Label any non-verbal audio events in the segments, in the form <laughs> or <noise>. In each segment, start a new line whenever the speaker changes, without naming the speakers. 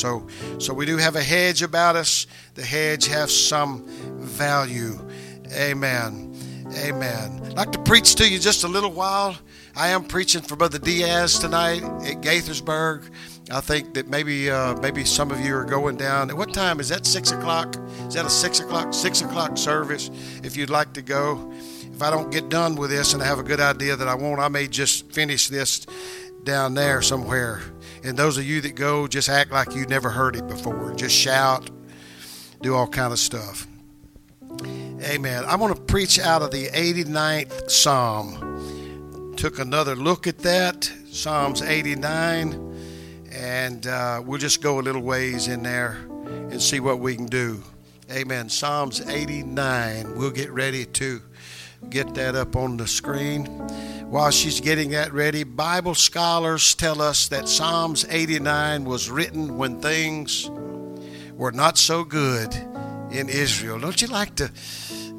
So, so we do have a hedge about us. The hedge has some value. Amen. Amen. I'd like to preach to you just a little while. I am preaching for Brother Diaz tonight at Gaithersburg. I think that maybe uh, maybe some of you are going down. At what time is that? Six o'clock? Is that a six o'clock six o'clock service? If you'd like to go, if I don't get done with this and I have a good idea that I won't, I may just finish this down there somewhere. And those of you that go, just act like you never heard it before. Just shout, do all kind of stuff. Amen. I want to preach out of the 89th Psalm. Took another look at that, Psalms 89, and uh, we'll just go a little ways in there and see what we can do. Amen. Psalms 89. We'll get ready to get that up on the screen. While she's getting that ready, Bible scholars tell us that Psalms 89 was written when things were not so good in Israel. Don't you like to,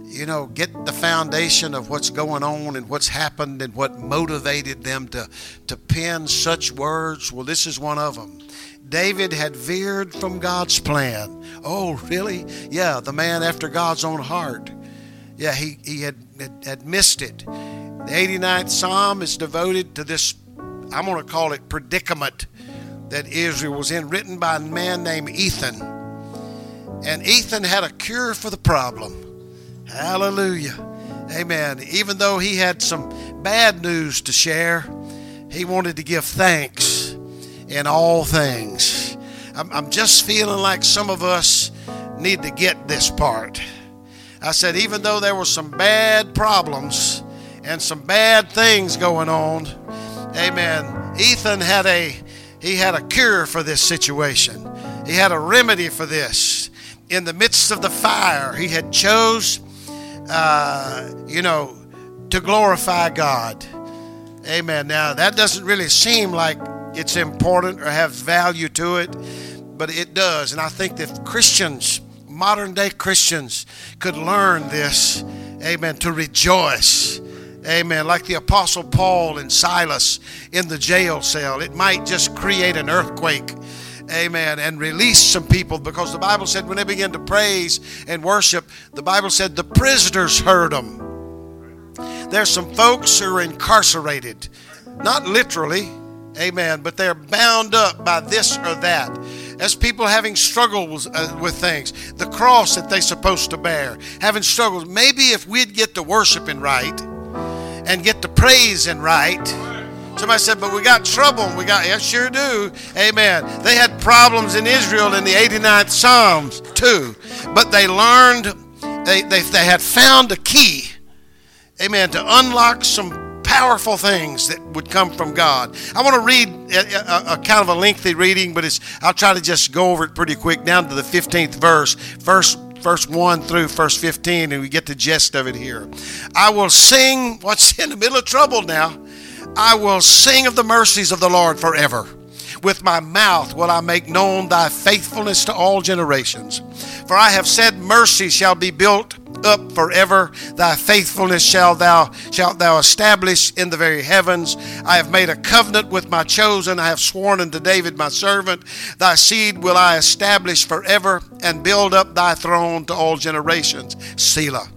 you know, get the foundation of what's going on and what's happened and what motivated them to, to pen such words? Well, this is one of them. David had veered from God's plan. Oh, really? Yeah, the man after God's own heart. Yeah, he, he had, had, had missed it. The 89th Psalm is devoted to this, I'm going to call it predicament that Israel was in, written by a man named Ethan. And Ethan had a cure for the problem. Hallelujah. Amen. Even though he had some bad news to share, he wanted to give thanks in all things. I'm, I'm just feeling like some of us need to get this part. I said, even though there were some bad problems and some bad things going on, amen. Ethan had a he had a cure for this situation. He had a remedy for this. In the midst of the fire, he had chose, uh, you know, to glorify God. Amen. Now that doesn't really seem like it's important or have value to it, but it does. And I think that Christians modern day Christians could learn this, amen, to rejoice. Amen. Like the Apostle Paul and Silas in the jail cell. It might just create an earthquake. Amen. And release some people because the Bible said when they began to praise and worship, the Bible said the prisoners heard them. There's some folks who are incarcerated, not literally, amen, but they're bound up by this or that as people having struggles uh, with things, the cross that they're supposed to bear, having struggles. Maybe if we'd get the worshiping right and get to praising right. Somebody said, but we got trouble. We got, yeah, sure do. Amen. They had problems in Israel in the 89th Psalms too, but they learned, they, they, they had found a key, amen, to unlock some powerful things that would come from God. I want to read a, a, a, kind of a lengthy reading, but it's I'll try to just go over it pretty quick down to the 15th verse. Verse verse 1 through verse 15 and we get the gist of it here. I will sing <laughs> what's in the middle of trouble now. I will sing of the mercies of the Lord forever. With my mouth will I make known thy faithfulness to all generations. For I have said, Mercy shall be built up forever. Thy faithfulness shall thou shalt thou establish in the very heavens. I have made a covenant with my chosen. I have sworn unto David my servant. Thy seed will I establish forever and build up thy throne to all generations. Selah.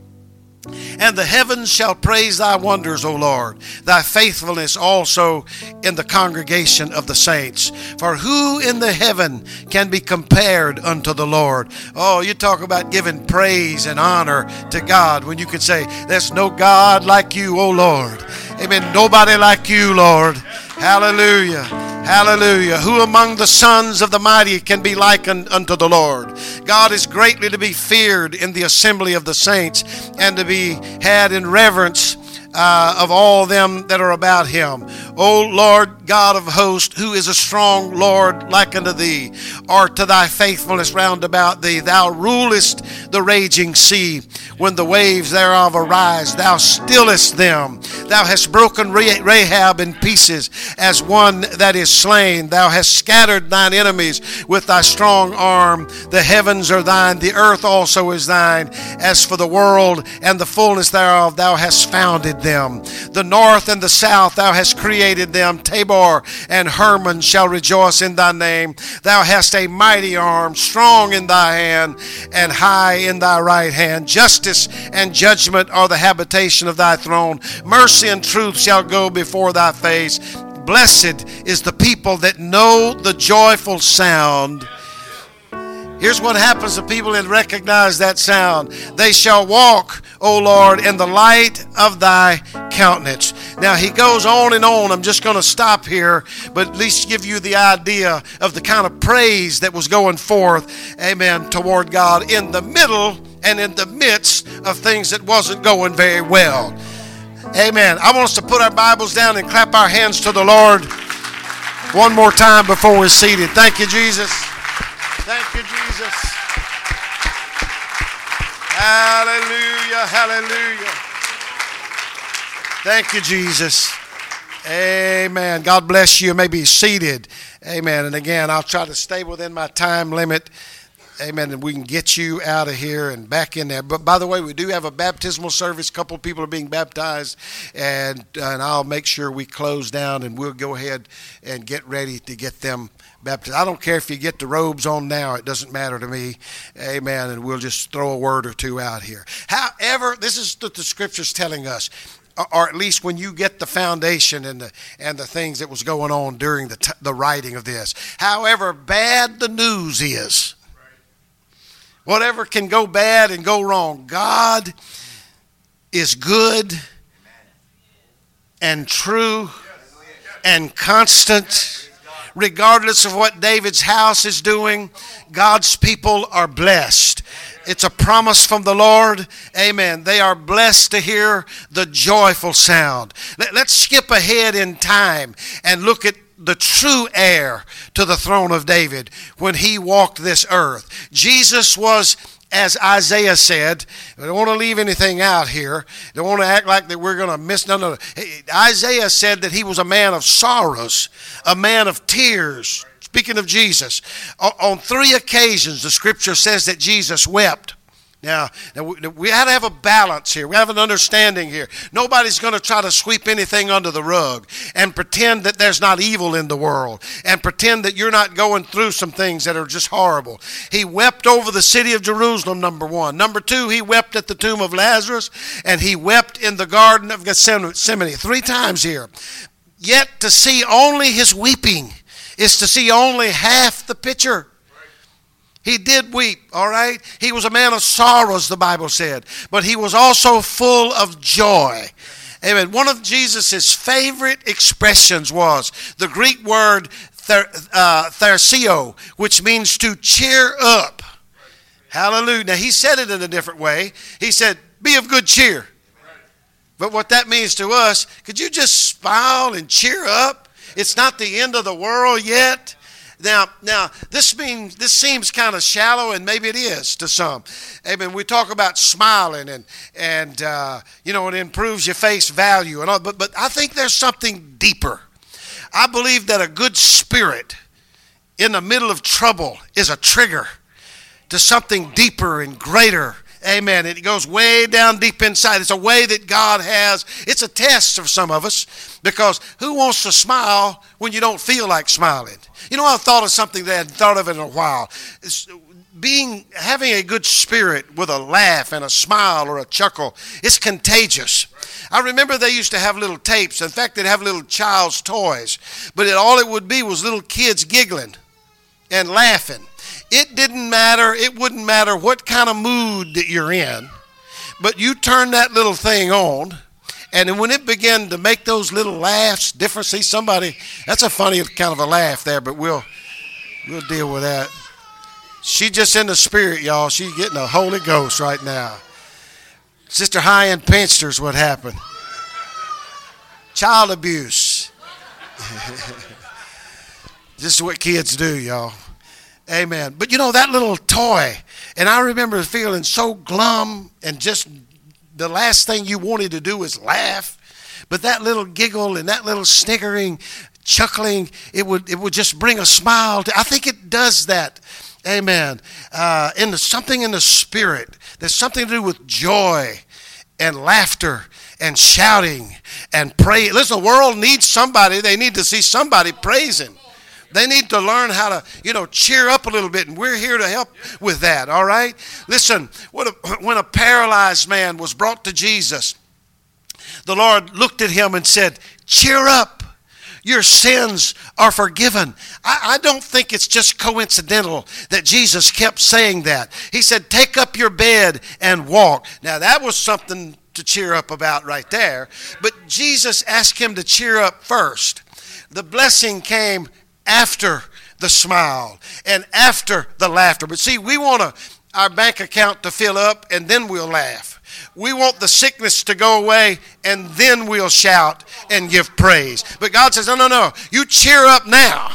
And the heavens shall praise thy wonders, O Lord, thy faithfulness also in the congregation of the saints. For who in the heaven can be compared unto the Lord? Oh, you talk about giving praise and honor to God when you can say, There's no God like you, O Lord. Amen. Nobody like you, Lord. Hallelujah. Hallelujah. Who among the sons of the mighty can be likened unto the Lord? God is greatly to be feared in the assembly of the saints and to be had in reverence uh, of all them that are about him. O Lord God of hosts, who is a strong Lord like unto thee, or to thy faithfulness round about thee. Thou rulest the raging sea. When the waves thereof arise, thou stillest them. Thou hast broken Rahab in pieces as one that is slain. Thou hast scattered thine enemies with thy strong arm. The heavens are thine, the earth also is thine. As for the world and the fullness thereof, thou hast founded them. The north and the south thou hast created them. Tabor and Hermon shall rejoice in thy name. Thou hast a mighty arm, strong in thy hand, and high in thy right hand. Justice and judgment are the habitation of thy throne. Mercy and truth shall go before thy face. Blessed is the people that know the joyful sound. Here's what happens to people that recognize that sound. They shall walk, O Lord, in the light of thy countenance. Now, he goes on and on. I'm just going to stop here, but at least give you the idea of the kind of praise that was going forth, amen, toward God in the middle and in the midst of things that wasn't going very well. Amen. I want us to put our Bibles down and clap our hands to the Lord one more time before we're seated. Thank you, Jesus. Thank you, Jesus. Hallelujah, hallelujah. Thank you, Jesus. Amen. God bless you. may be seated. Amen. And again, I'll try to stay within my time limit. Amen. And we can get you out of here and back in there. But by the way, we do have a baptismal service. A couple people are being baptized, and and I'll make sure we close down, and we'll go ahead and get ready to get them baptized. I don't care if you get the robes on now; it doesn't matter to me. Amen. And we'll just throw a word or two out here. However, this is what the Scripture's telling us or at least when you get the foundation and the and the things that was going on during the t- the writing of this. However bad the news is, Whatever can go bad and go wrong, God is good and true and constant. Regardless of what David's house is doing, God's people are blessed. It's a promise from the Lord. Amen. They are blessed to hear the joyful sound. Let's skip ahead in time and look at the true heir to the throne of David when he walked this earth. Jesus was as Isaiah said, I don't want to leave anything out here. Don't want to act like that we're going to miss. No, no. Isaiah said that he was a man of sorrows, a man of tears. Speaking of Jesus, on three occasions, the scripture says that Jesus wept. Now, now we, we to have a balance here. We have an understanding here. Nobody's going to try to sweep anything under the rug and pretend that there's not evil in the world and pretend that you're not going through some things that are just horrible. He wept over the city of Jerusalem, number one. Number two, he wept at the tomb of Lazarus and he wept in the Garden of Gethsemane three times here. Yet to see only his weeping is to see only half the picture. He did weep, all right? He was a man of sorrows, the Bible said, but he was also full of joy. Amen. One of Jesus' favorite expressions was the Greek word ther, uh, which means to cheer up. Hallelujah. Now, he said it in a different way. He said, Be of good cheer. But what that means to us, could you just smile and cheer up? It's not the end of the world yet. Now, now this means this seems kind of shallow, and maybe it is to some. Amen. We talk about smiling, and and uh, you know it improves your face value, and all, but but I think there's something deeper. I believe that a good spirit in the middle of trouble is a trigger to something deeper and greater Amen. It goes way down deep inside. It's a way that God has. It's a test for some of us because who wants to smile when you don't feel like smiling? You know, I've thought of something that I hadn't thought of in a while. It's being having a good spirit with a laugh and a smile or a chuckle it's contagious i remember they used to have little tapes in fact they'd have little child's toys but it, all it would be was little kids giggling and laughing it didn't matter, it wouldn't matter what kind of mood that you're in, but you turn that little thing on, and when it began to make those little laughs, different, see somebody, that's a funny kind of a laugh there, but we'll we'll deal with that. She just in the spirit, y'all. She's getting the Holy Ghost right now. Sister High and Pinster's what happened. Child abuse. <laughs> this is what kids do, y'all. Amen. But you know, that little toy, and I remember feeling so glum and just the last thing you wanted to do was laugh. But that little giggle and that little sniggering, chuckling, it would, it would just bring a smile. To, I think it does that. Amen. Uh, in the, something in the spirit. There's something to do with joy and laughter and shouting and praise. Listen, the world needs somebody. They need to see somebody praising. They need to learn how to, you know, cheer up a little bit, and we're here to help with that, all right? Listen, a, <clears throat> when a paralyzed man was brought to Jesus, the Lord looked at him and said, Cheer up. Your sins are forgiven. I, I, don't think it's just coincidental that Jesus kept saying that. He said, Take up your bed and walk. Now, that was something to cheer up about right there. But Jesus asked him to cheer up first. The blessing came after the smile and after the laughter. But see, we want our bank account to fill up and then we'll laugh. We want the sickness to go away and then we'll shout and give praise. But God says, no, no, no. You cheer up now.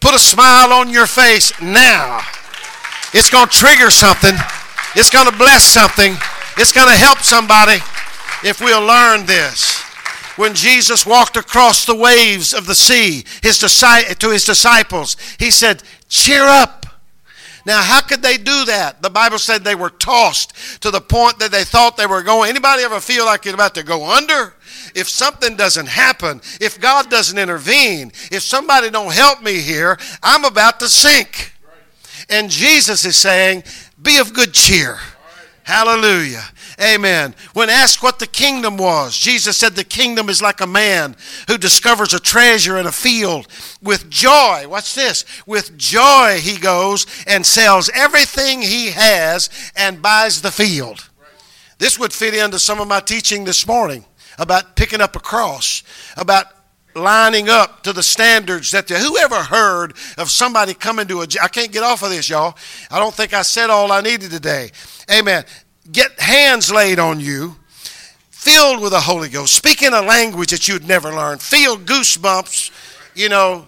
Put a smile on your face now. It's going to trigger something, it's going to bless something, it's going to help somebody if we'll learn this when Jesus walked across the waves of the sea his, to his disciples, he said, Cheer up. Now, how could they do that? The Bible said they were tossed to the point that they thought they were going. Anybody ever feel like you're about to go under? If something doesn't happen, if God doesn't intervene, if somebody don't help me here, I'm about to sink. And Jesus is saying, Be of good cheer. Hallelujah. Amen. When asked what the kingdom was, Jesus said the kingdom is like a man who discovers a treasure in a field with joy. What's this? With joy he goes and sells everything he has and buys the field. This would fit into some of my teaching this morning about picking up a cross, about lining up to the standards that the, whoever heard of somebody coming to a I can't get off of this y'all I don't think I said all I needed today amen get hands laid on you, filled with the Holy Ghost, speaking a language that you'd never learned, feel goosebumps, you know,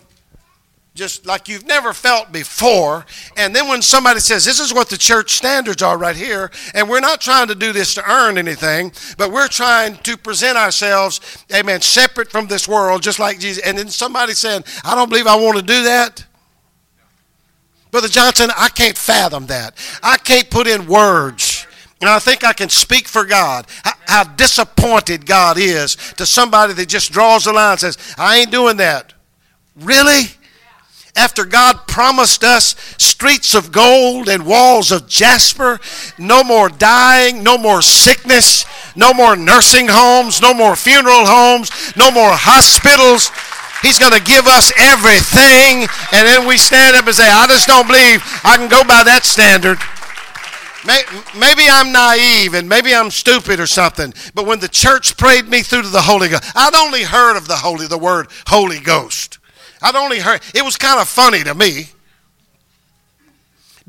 just like you've never felt before. And then when somebody says, This is what the church standards are right here, and we're not trying to do this to earn anything, but we're trying to present ourselves, amen, separate from this world, just like Jesus. And then somebody saying, I don't believe I want to do that. Brother Johnson, I can't fathom that. I can't put in words and I think I can speak for God how, how, disappointed God is to somebody that just draws the line and says, I ain't doing that. Really? After God promised us streets of gold and walls of jasper, no more dying, no more sickness, no more nursing homes, no more funeral homes, no more hospitals. He's going to give us everything. And then we stand up and say, I just don't believe I can go by that standard. Maybe I'm naive and maybe I'm stupid or something, but when the church prayed me through to the Holy Ghost, I'd only heard of the Holy, the word Holy Ghost. I'd only heard, it was kind of funny to me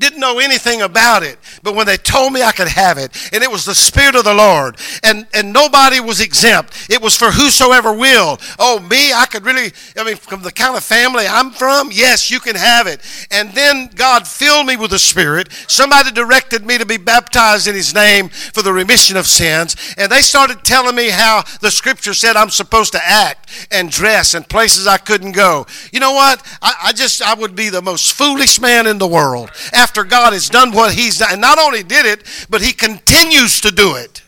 didn't know anything about it. But when they told me I could have it, and it was the Spirit of the Lord, and, and nobody was exempt, it was for whosoever will. Oh, me, I could really, I mean, from the kind of family I'm from, yes, you can have it. And then God filled me with the Spirit. Somebody directed me to be baptized in His name for the remission of sins. And they started telling me how the Scripture said I'm supposed to act and dress in places I couldn't go. You know what? I, I just, I would be the most foolish man in the world. After after God has done what He's done. And not only did it, but He continues to do it.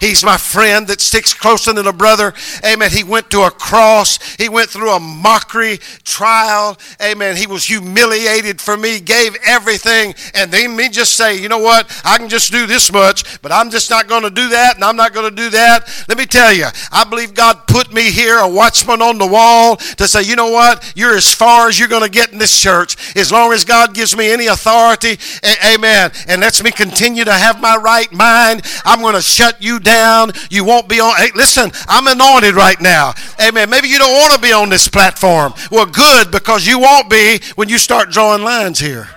He's my friend that sticks closer than a brother. Amen. He went to a cross. He went through a mockery trial. Amen. He was humiliated for me, gave everything. And then me just say, you know what? I can just do this much, but I'm just not going to do that, and I'm not going to do that. Let me tell you, I believe God put me here, a watchman on the wall, to say, you know what? You're as far as you're going to get in this church. As long as God gives me any authority, amen, and lets me continue to have my right mind, I'm going to shut you down down. You won't be on. Hey, listen, I'm anointed right now. Amen. Maybe you don't want to be on this platform. Well, good, because you won't be when you start drawing lines here.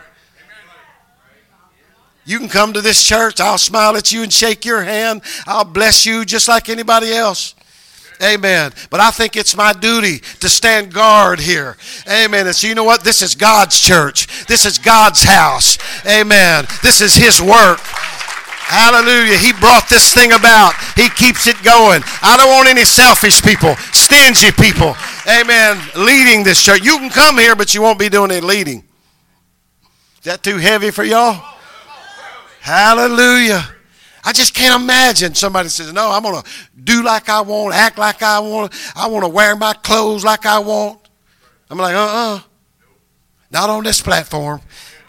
You can come to this church. I'll smile at you and shake your hand. I'll bless you just like anybody else. Amen. But I think it's my duty to stand guard here. Amen. And so you know what? This is God's church. This is God's house. Amen. This is His work. Hallelujah. He brought this thing about. He keeps it going. I don't want any selfish people, stingy people. Amen. Leading this church. You can come here, but you won't be doing any leading. Is that too heavy for y'all? Hallelujah. I just can't imagine somebody says, No, I'm going to do like I want, act like I want, I want to wear my clothes like I want. I'm like, Uh uh Not on this platform.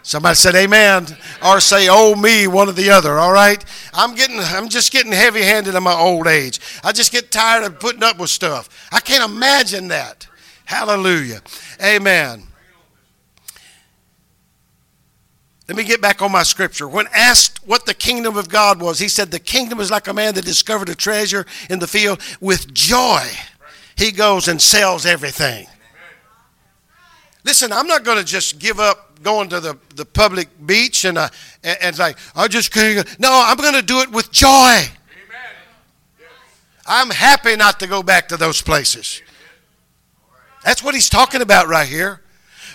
Somebody said amen or say oh me, one or the other, all right? I'm getting I'm just getting heavy-handed in my old age. I just get tired of putting up with stuff. I can't imagine that. Hallelujah. Amen. Let me get back on my scripture. When asked what the kingdom of God was, he said, The kingdom is like a man that discovered a treasure in the field. With joy, he goes and sells everything. Listen, I'm not going to just give up going to the, the public beach and, uh, and, and like, I just can't. No, I'm going to do it with joy. I'm happy not to go back to those places. That's what he's talking about right here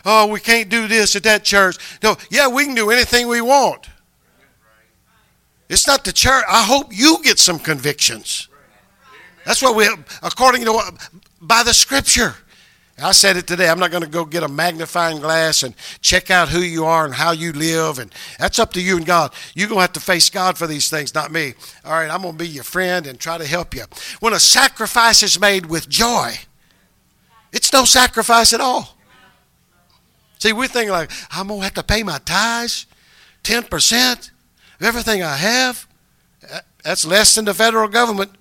oh, we can't do this at that church. No, yeah, we can do anything we want. It's not the church. I hope you get some convictions. That's what we, according to by the scripture. I said it today. I'm not going to go get a magnifying glass and check out who you are and how you live. And that's up to you and God. You're going to have to face God for these things, not me. All right, I'm going to be your friend and try to help you. When a sacrifice is made with joy, it's no sacrifice at all. See, we think like, I'm going to have to pay my tithes, 10% of everything I have. That's less than the federal government.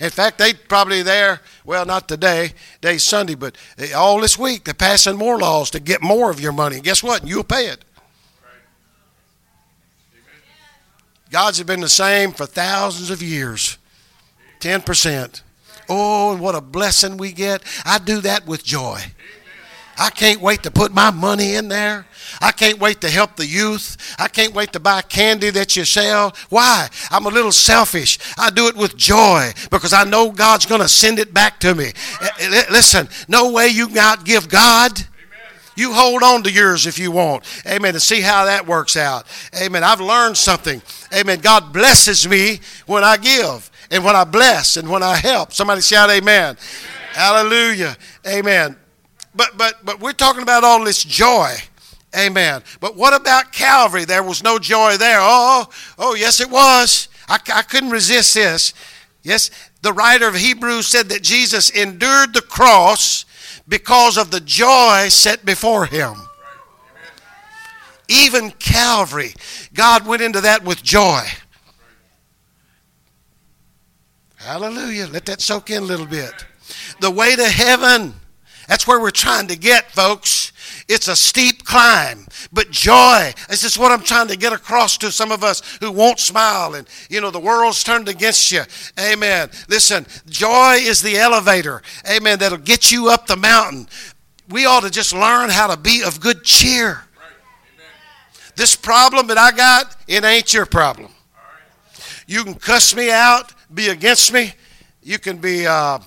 In fact, they probably there, well, not today, day's Sunday, but eh, all this week, they're passing more laws to get more of your money. And guess what? You'll pay it. God's have been the same for thousands of years. 10%. Oh, and what a blessing we get. I do that with joy. I can't wait to put my money in there. I can't wait to help the youth. I can't wait to buy candy that you sell. Why? I'm a little selfish. I do it with joy because I know God's going to send it back to me. Eh, eh, listen, no way you can outgive God. You hold on to yours if you want. Amen. To see how that works out. Amen. I've learned something. Amen. God blesses me when I give and when I bless and when I help. Somebody shout amen. amen. Hallelujah. Amen. But but but we're talking about all this joy. Amen. But what about Calvary? There was no joy there. Oh, oh, oh, yes, it was. I, I couldn't resist this. Yes, the writer of Hebrews said that Jesus endured the cross because of the joy set before him. Even Calvary, God went into that with joy. Hallelujah. Let that soak in a little bit. The way to heaven that's where we're trying to get, folks. It's a steep climb, but joy. This is what I'm trying to get across to some of us who won't smile and, you know, the world's turned against you. Amen. Listen, joy is the elevator. Amen. That'll get you up the mountain. We ought to just learn how to be of good cheer. This problem that I got, it ain't your problem. You can cuss me out, be against me. You can be uh,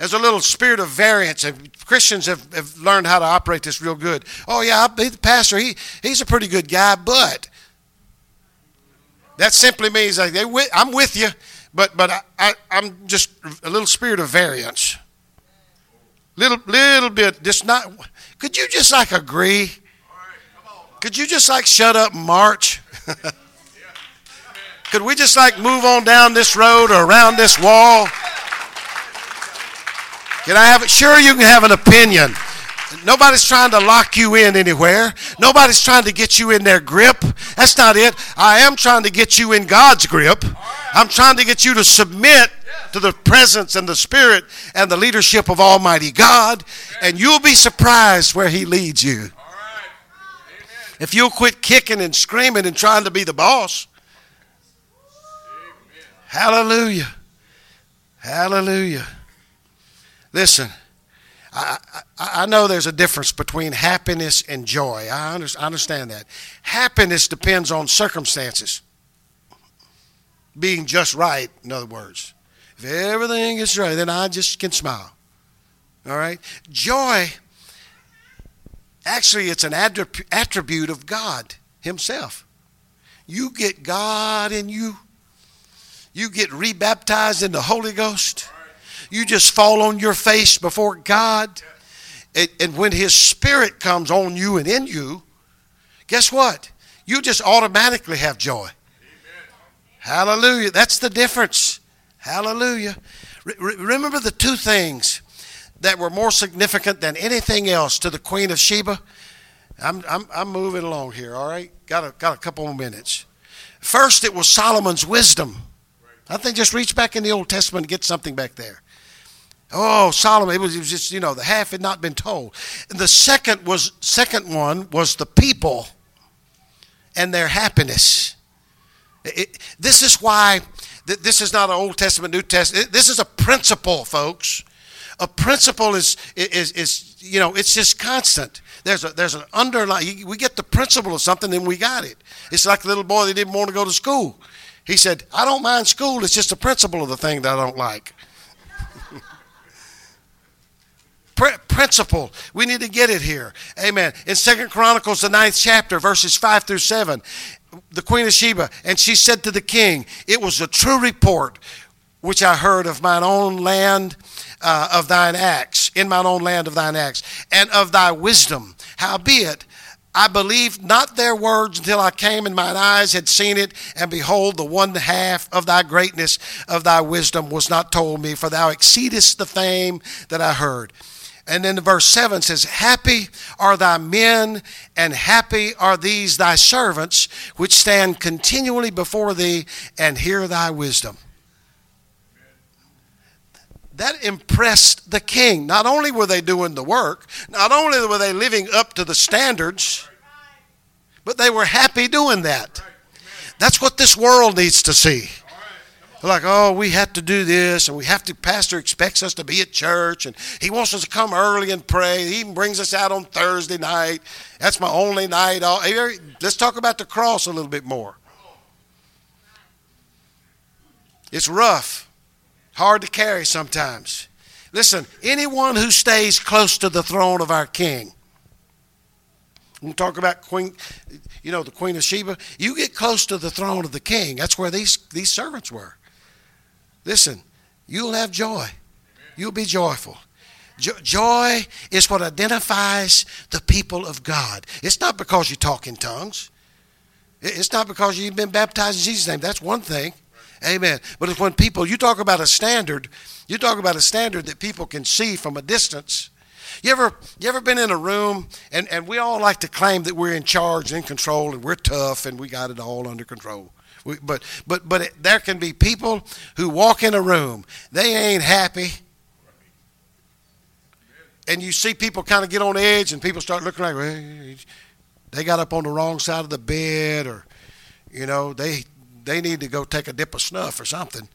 there's a little spirit of variance, Christians have, have learned how to operate this real good. Oh, yeah, the pastor, he, he's a pretty good guy, but that simply means like they, I'm with you, but, but I, I, I'm just a little spirit of variance. Little, little bit, just not. Could you just like agree? Could you just like shut up and march? <laughs> Could we just like move on down this road or around this wall? Can I have it? Sure, you can have an opinion. Nobody's trying to lock you in anywhere. Nobody's trying to get you in their grip. That's not it. I am trying to get you in God's grip. I'm trying to get you to submit to the presence and the spirit and the leadership of Almighty God, and you'll be surprised where He leads you. If you'll quit kicking and screaming and trying to be the boss. Hallelujah. Hallelujah. Listen, I, I, I, know there's a difference between happiness and joy. I, under, I understand that. Happiness depends on circumstances. Being just right, in other words. If everything is right, then I just can smile. All right? Joy, actually, it's an attribute of God Himself. You get God in you, you get rebaptized in the Holy Ghost you just fall on your face before God. And, when His Spirit comes on you and in you, guess what? You just automatically have joy. Hallelujah. That's the difference. Hallelujah. Re- remember the two things that were more significant than anything else to the Queen of Sheba? I'm, I'm, I'm moving along here, all right? Got a, got a couple more minutes. First, it was Solomon's wisdom. I think just reach back in the Old Testament and get something back there. Oh, Solomon, it was, it was just, you know, the half had not been told. And the second was second one was the people and their happiness. It, this is why this is not an Old Testament, New Testament. This is a principle, folks. A principle is, is, is you know, it's just constant. There's, a, there's an underlying, we get the principle of something and we got it. It's like the little boy that didn't want to go to school. He said, I don't mind school, it's just the principle of the thing that I don't like. Principle. We need to get it here. Amen. In Second Chronicles, the ninth chapter, verses 5 through 7, the Queen of Sheba, and she said to the king, It was a true report which I heard of mine own land uh, of thine acts, in mine own land of thine acts, and of thy wisdom. Howbeit, I believed not their words until I came and mine eyes had seen it, and behold, the one half of thy greatness of thy wisdom was not told me, for thou exceedest the fame that I heard. And then the verse 7 says, Happy are thy men, and happy are these thy servants, which stand continually before thee and hear thy wisdom. That impressed the king. Not only were they doing the work, not only were they living up to the standards, but they were happy doing that. That's what this world needs to see like, oh, we have to do this, and we have to. Pastor expects us to be at church, and he wants us to come early and pray. He even brings us out on Thursday night. That's my only night. Let's talk about the cross a little bit more. It's rough, hard to carry sometimes. Listen, anyone who stays close to the throne of our King. We talk about Queen, you know, the Queen of Sheba. You get close to the throne of the King. That's where these these servants were. Listen, you'll have joy. You'll be joyful. joy is what identifies the people of God. It's not because you talk in tongues. It's not because you've been baptized in Jesus' name. That's one thing. Amen. But it's when people, you talk about a standard, you talk about a standard that people can see from a distance. You ever, you ever been in a room, and, and we all like to claim that we're in charge and in control and we're tough and we got it all under control. We, but but but it, there can be people who walk in a room, they ain't happy. And you see people kind of get on edge, and people start looking like they got up on the wrong side of the bed, or you know they they need to go take a dip of snuff or something,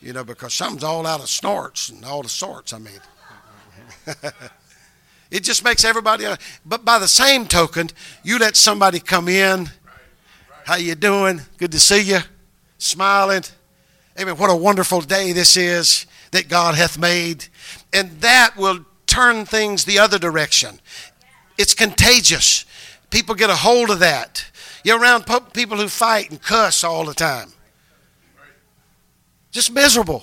you know, because something's all out of snorts and all the sorts. I mean, <laughs> it just makes everybody. Uh, but by the same token, you let somebody come in how you doing? Good to see you. Smiling. Amen. What a wonderful day this is that God hath made. And that will turn things the other direction. It's contagious. People get a hold of that. You're around people who fight and cuss all the time. Just miserable.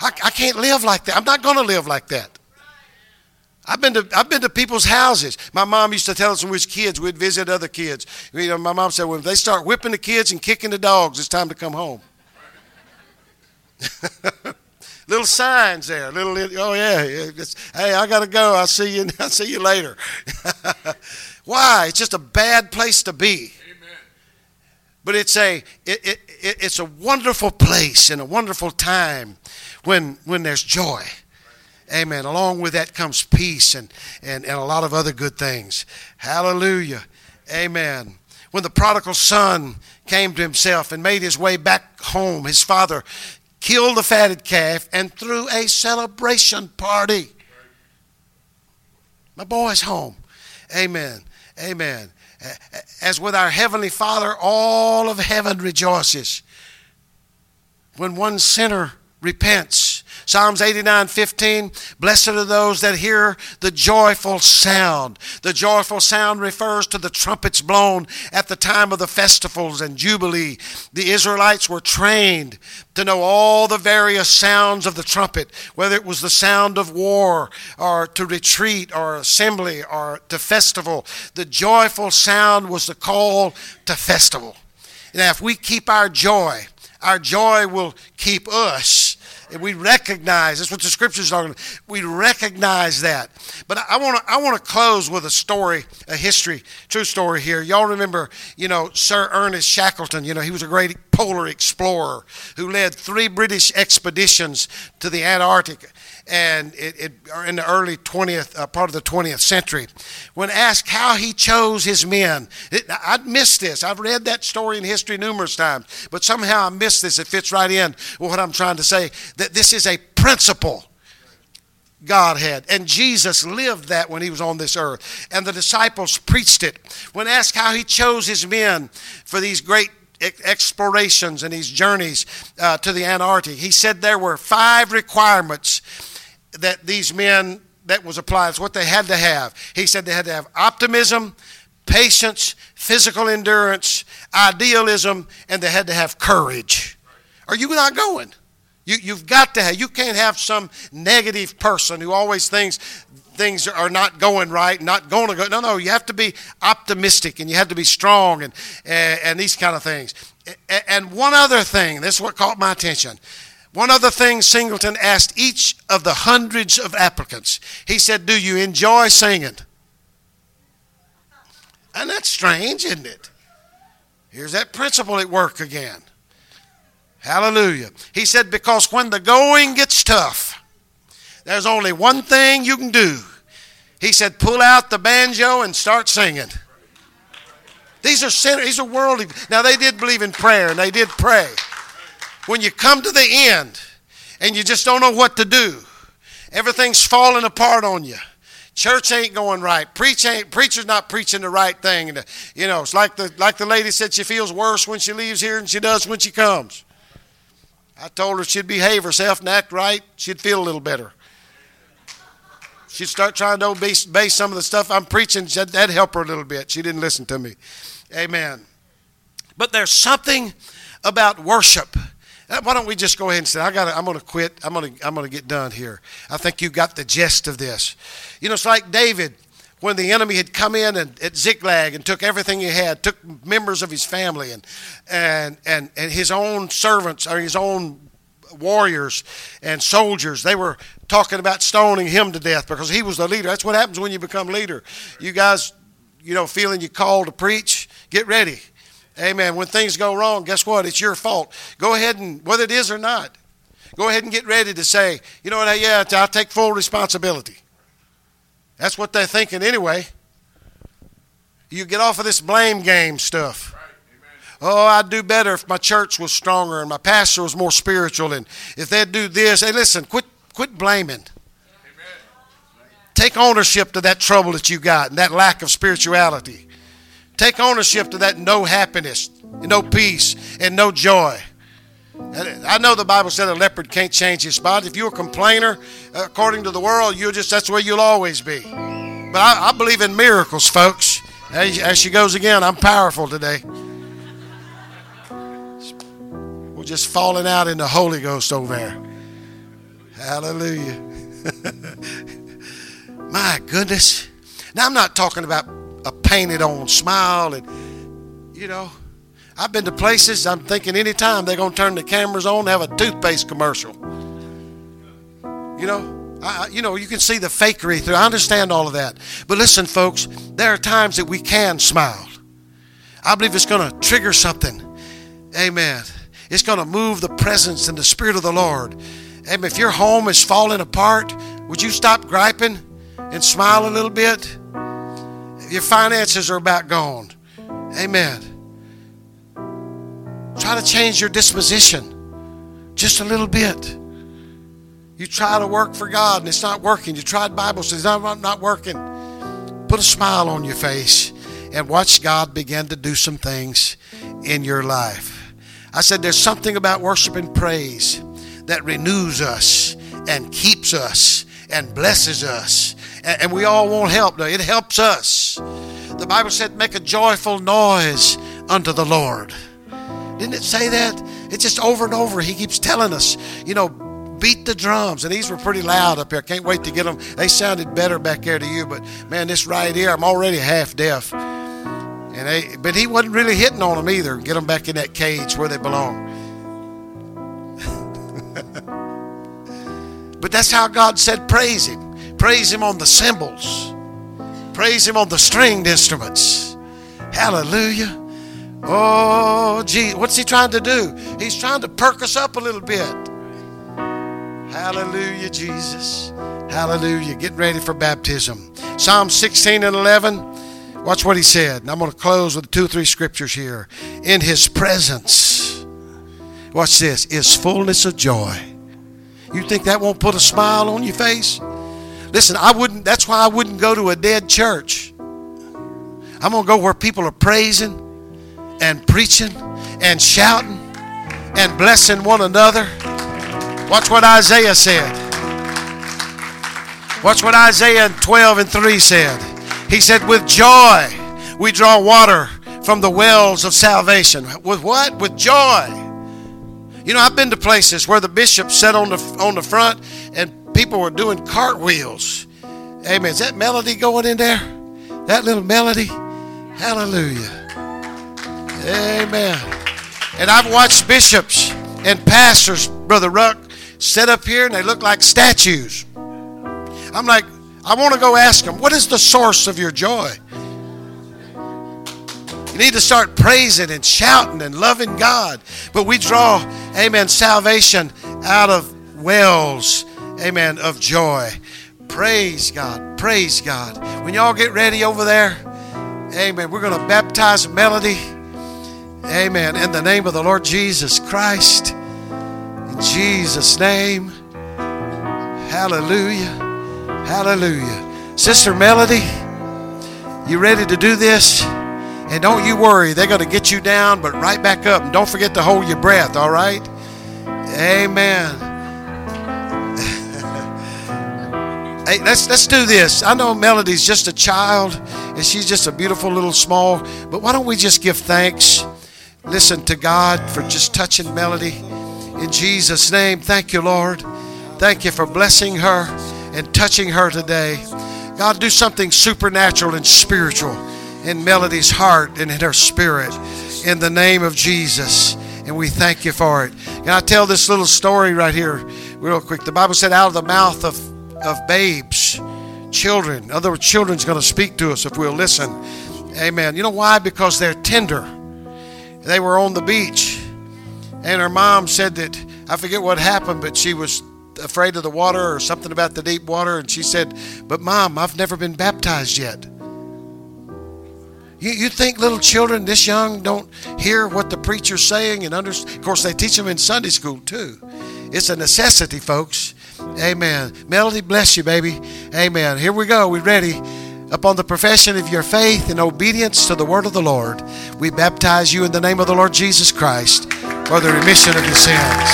I, I can't live like that. I'm not going to live like that. I've been to I've been to people's houses. My mom used to tell us when we was kids, we'd visit other kids. You know, my mom said, when they start whipping the kids and kicking the dogs, it's time to come home. <laughs> little signs there. Little, oh yeah, hey, I gotta go. I'll see you. <laughs> I'll see you later. <laughs> Why? It's just a bad place to be. Amen. But it's a it, it, it's a wonderful place and a wonderful time when when there's joy. Amen. Along with that comes peace and, and, and a lot of other good things. Hallelujah. Amen. When the prodigal son came to himself and made his way back home, his father killed the fatted calf and threw a celebration party. My boy's home. Amen. Amen. As with our Heavenly Father, all of heaven rejoices. When one sinner repents, Psalms 89 15, blessed are those that hear the joyful sound. The joyful sound refers to the trumpets blown at the time of the festivals and jubilee. The Israelites were trained to know all the various sounds of the trumpet, whether it was the sound of war or to retreat or assembly or to festival. The joyful sound was the call to festival. Now, if we keep our joy, Our joy will keep us. And we recognize that's what the scriptures are talking. We recognize that. But I want to I want to close with a story, a history, true story here. Y'all remember, you know, Sir Ernest Shackleton. You know, he was a great polar explorer who led three British expeditions to the Antarctic and it, it in the early 20th uh, part of the 20th century when asked how he chose his men it, i missed this i've read that story in history numerous times but somehow i missed this it fits right in with what i'm trying to say that this is a principle God had. And Jesus lived that when he was on this earth. And the disciples preached it. When asked how he chose his men for these great explorations and these journeys uh, to the Antarctic, he said there were five requirements that these men that was applied. It's what they had to have. He said they had to have optimism, patience, physical endurance, idealism, and they had to have courage. Are you not going? You, you've got to have, you can't have some negative person who always thinks things are not going right, not going to go. No, no, you have to be optimistic and you have to be strong and, and, and these kind of things. And one other thing, this is what caught my attention. One other thing Singleton asked each of the hundreds of applicants. He said, Do you enjoy singing? And that's strange, isn't it? Here's that principle at work again. Hallelujah. He said, Because when the going gets tough, there's only one thing you can do. He said, Pull out the banjo and start singing. These are sinners, these are worldly. Now, they did believe in prayer and they did pray when you come to the end and you just don't know what to do, everything's falling apart on you. Church ain't going right. Preach ain't preacher's not preaching the right thing. And you know, it's like the like the lady said she feels worse when she leaves here than she does when she comes. I told her she'd behave herself and act right, she'd feel a little better. She'd start trying to obey some of the stuff I'm preaching. That'd help her a little bit. She didn't listen to me. Amen. But there's something about worship Uh, why don't we just go ahead and say, I got I'm going to quit. I'm going to I'm going to get done here. I think you got the gist of this. You know, it's like David when the enemy had come in and, at Ziklag and took everything he had, took members of his family and and and and his own servants or his own warriors and soldiers. They were talking about stoning him to death because he was the leader. That's what happens when you become leader. You guys, you know, feeling you called to preach, get ready Amen. When things go wrong, guess what? It's your fault. Go ahead and, whether it is or not, go ahead and get ready to say, you know what, yeah, I'll take full responsibility. That's what they're thinking anyway. You get off of this blame game stuff. Oh, I'd do better if my church was stronger and my pastor was more spiritual and if they'd do this. Hey, listen, quit, quit blaming. Take ownership to that trouble that you got and that lack of spirituality. Take ownership to that no happiness, and no peace, and no joy. I know the Bible said a leopard can't change his spot. If you're a complainer, according to the world, you just that's where you'll always be. But I, I believe in miracles, folks. As, as she goes again, I'm powerful today. We're just falling out in the Holy Ghost over there. Hallelujah. <laughs> My goodness. Now, I'm not talking about a painted on smile and you know i've been to places i'm thinking anytime they're going to turn the cameras on have a toothpaste commercial. You know I, you know you can see the fakery through i understand all of that. But listen folks there are times that we can smile. I believe it's going to trigger something. Amen. It's going to move the presence and the spirit of the lord. Amen. If your home is falling apart would you stop griping and smile a little bit your finances are about gone. Amen. Try to change your disposition just a little bit. You try to work for God and it's not working. You tried Bible studies, not, not working. Put a smile on your face and watch God begin to do some things in your life. I said there's something about worship and praise that renews us and keeps us and blesses us and we all want help. It helps us. The Bible said, make a joyful noise unto the Lord. Didn't it say that? It's just over and over. He keeps telling us, you know, beat the drums. And these were pretty loud up here. Can't wait to get them. They sounded better back there to you, but man, this right here, I'm already half deaf. And they, but he wasn't really hitting on them either. Get them back in that cage where they belong. <laughs> but that's how God said, praise him. Praise Him on the cymbals, praise Him on the stringed instruments. Hallelujah. Oh, gee, what's He trying to do? He's trying to perk us up a little bit. Hallelujah, Jesus. Hallelujah. Get ready for baptism. Psalm 16 and 11. Watch what he said. And I'm going to close with two or three scriptures here. In his presence, watch this, is fullness of joy. You think that won't put a smile on your face? Listen, I wouldn't, that's why I wouldn't go to a dead church. I'm going to go where people are praising and preaching and shouting and blessing one another. Watch what Isaiah said. Watch what Isaiah 12 and 3 said. He said, With joy we draw water from the wells of salvation. With what? With joy. You know, I've been to places where the bishop sat on the on the front and people were doing cartwheels. Amen. Is that melody going in there? That little melody? Hallelujah. Amen. And I've watched bishops and pastors, Brother Ruck, sit up here and they look like statues. I'm like, I want to go ask them, what is the source of your joy? You need to start praising and shouting and loving God. But we draw, amen, salvation out of wells, amen, of joy. Praise God. Praise God. When y'all get ready over there, amen, we're going to baptize Melody, amen, in the name of the Lord Jesus Christ. In Jesus' name. Hallelujah. Hallelujah. Sister Melody, you ready to do this? And don't you worry, they're going to get you down, but right back up. And don't forget to hold your breath, all right? Amen. Hey, let's let's do this. I know Melody's just a child and she's just a beautiful little small, but why don't we just give thanks? Listen to God for just touching Melody. In Jesus' name, thank you, Lord. Thank you for blessing her and touching her today. God, do something supernatural and spiritual in Melody's heart and in her spirit in the name of Jesus. And we thank you for it. Can I tell this little story right here, real quick? The Bible said, out of the mouth of, of babes, children, in other words, children's going to speak to us if we'll listen. Amen. You know why? Because they're tender. They were on the beach, and her mom said that, I forget what happened, but she was afraid of the water or something about the deep water. And she said, But mom, I've never been baptized yet. You, you think little children this young don't hear what the preacher's saying and understand? Of course, they teach them in Sunday school too. It's a necessity, folks. Amen. Melody, bless you, baby. Amen. Here we go. We ready? Upon the profession of your faith and obedience to the word of the Lord, we baptize you in the name of the Lord Jesus Christ for the remission of your sins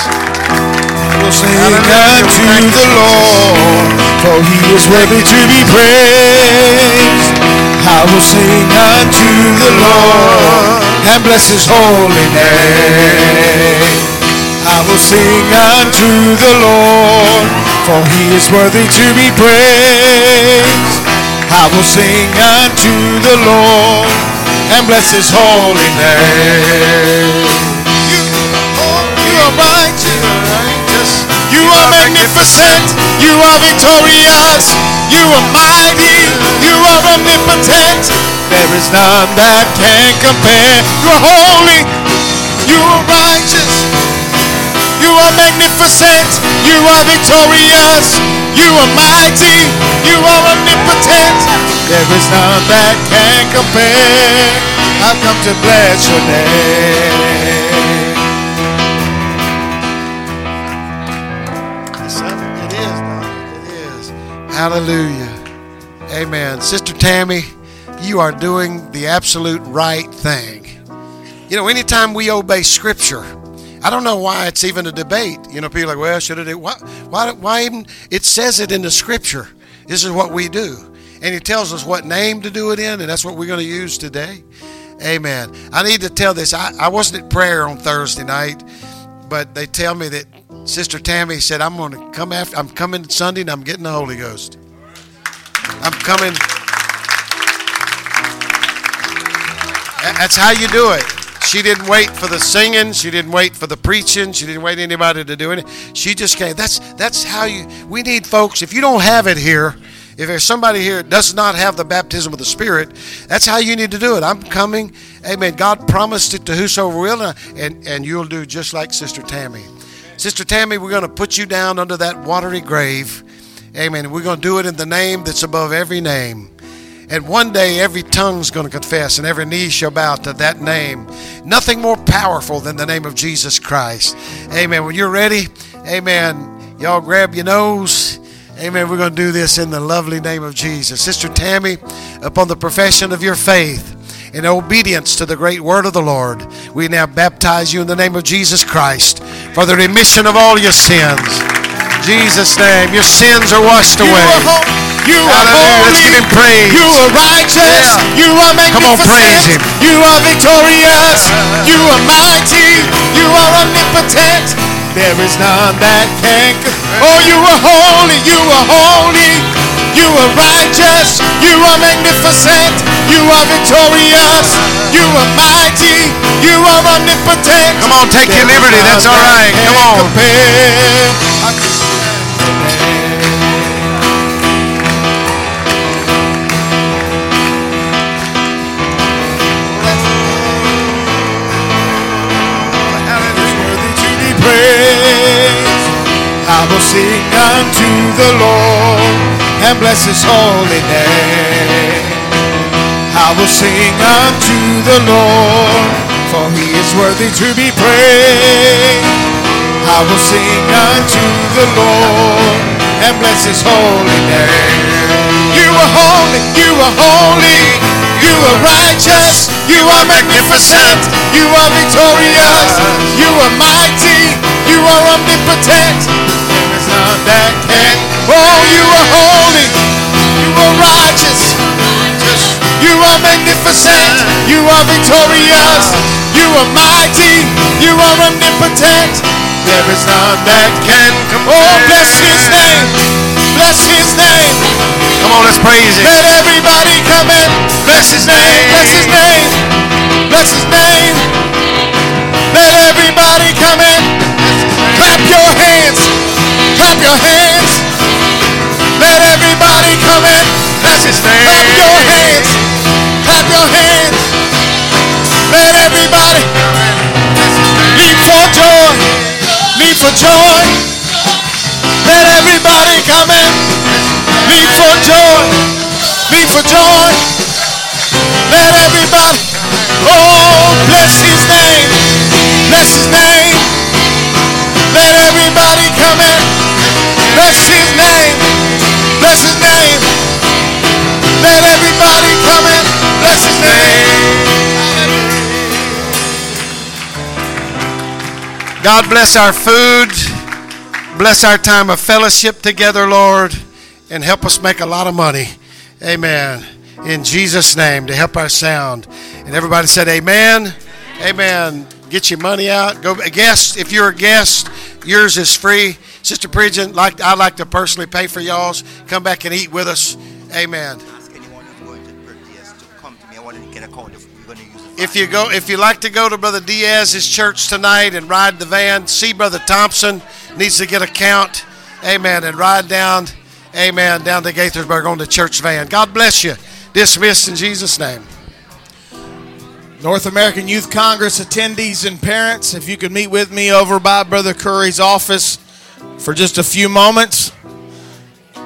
I
will sing unto the Lord, for he is worthy to be praised. I will sing unto the Lord and bless his holy name. I will sing unto the Lord, for he is worthy to be praised. I will sing unto the Lord and bless his holy name. You, oh, you are righteous. You are magnificent. You are victorious. You are mighty. You are omnipotent. There is none that can compare. You are holy. You are righteous. You are magnificent. You are victorious. You are mighty. You are omnipotent. There is none that can compare. I've come to bless your name. It is, darling. It is.
Hallelujah. Amen. Sister Tammy, you are doing the absolute right thing. You know, anytime we obey Scripture, I don't know why it's even a debate. You know, people are like, well, should it? Why, why, why even? It says it in the Scripture. This is what we do. And He tells us what name to do it in, and that's what we're going to use today. Amen. I need to tell this. I, I wasn't at prayer on Thursday night, but they tell me that Sister Tammy said, I'm going to come after, I'm coming Sunday and I'm getting the Holy Ghost. I'm coming. That's how you do it. She didn't wait for the singing. She didn't wait for the preaching. She didn't wait anybody to do it. She just came. That's that's how you. We need folks. If you don't have it here, if there's somebody here that does not have the baptism of the Spirit, that's how you need to do it. I'm coming. Amen. God promised it to whosoever will, and and you'll do just like Sister Tammy. Sister Tammy, we're going to put you down under that watery grave. Amen. We're going to do it in the name that's above every name. And one day every tongue's going to confess and every knee shall bow to that name. Nothing more powerful than the name of Jesus Christ. Amen. When you're ready, amen, y'all grab your nose. Amen. We're going to do this in the lovely name of Jesus. Sister Tammy, upon the profession of your faith, in obedience to the great word of the Lord, we now baptize you in the name of Jesus Christ for the remission of all your sins. In Jesus' name, your sins are washed away.
You are holy.
Let's give him praise.
You are righteous.
Yeah.
You are magnificent.
Come on, praise him.
You are victorious. You are mighty. You are omnipotent. There is none that can. Oh, you are holy. You are holy. You are righteous. You are magnificent. You are victorious. You are mighty. You are omnipotent.
Come on, take your liberty. That's all right. Come on.
The Lord and bless his holy name. I will sing unto the Lord, for he is worthy to be praised. I will sing unto the Lord and bless his holy name. You are holy, you are holy, you are righteous, you are magnificent, you are victorious, you are mighty, you are omnipotent none that can. Oh, you are holy. You are righteous. You are magnificent. You are victorious. You are mighty. You are omnipotent. There is none that can compare. Oh, bless his name. Bless his name.
Come on, let's praise him.
Let everybody come in. Bless his name. Bless his name. Bless his name. Let everybody come in. Clap your hands. Clap your hands. Let everybody come in.
That's his name.
Clap your hands. Clap your hands. Let everybody leap for joy. Leap for joy. Let everybody come in. Leap for joy. Leap for joy. Let everybody. Oh, bless his name. Bless his name. Let everybody come in. Bless his name. Bless his name. Let everybody come in. Bless his
name. God bless our food. Bless our time of fellowship together, Lord, and help us make a lot of money. Amen. In Jesus' name to help our sound. And everybody said, Amen. Amen. Get your money out. Go guest. If you're a guest, yours is free. Sister Bridget, like I like to personally pay for y'all's. Come back and eat with us. Amen. If you go, if you like to go to Brother Diaz's church tonight and ride the van, see Brother Thompson needs to get a count. Amen. And ride down, amen, down to Gaithersburg on the church van. God bless you. Dismissed in Jesus' name.
North American Youth Congress attendees and parents, if you could meet with me over by Brother Curry's office for just a few moments.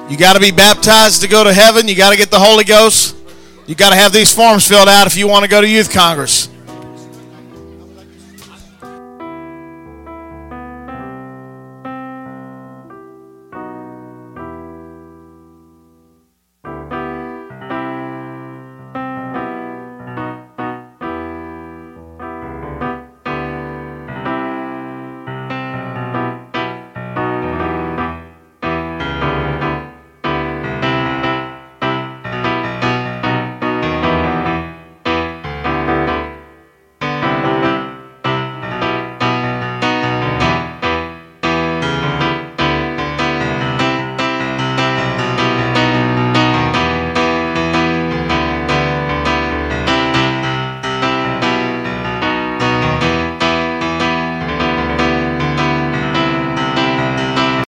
You got to be baptized to go to heaven. You got to get the Holy Ghost. You got to have these forms filled out if you want to go to Youth Congress.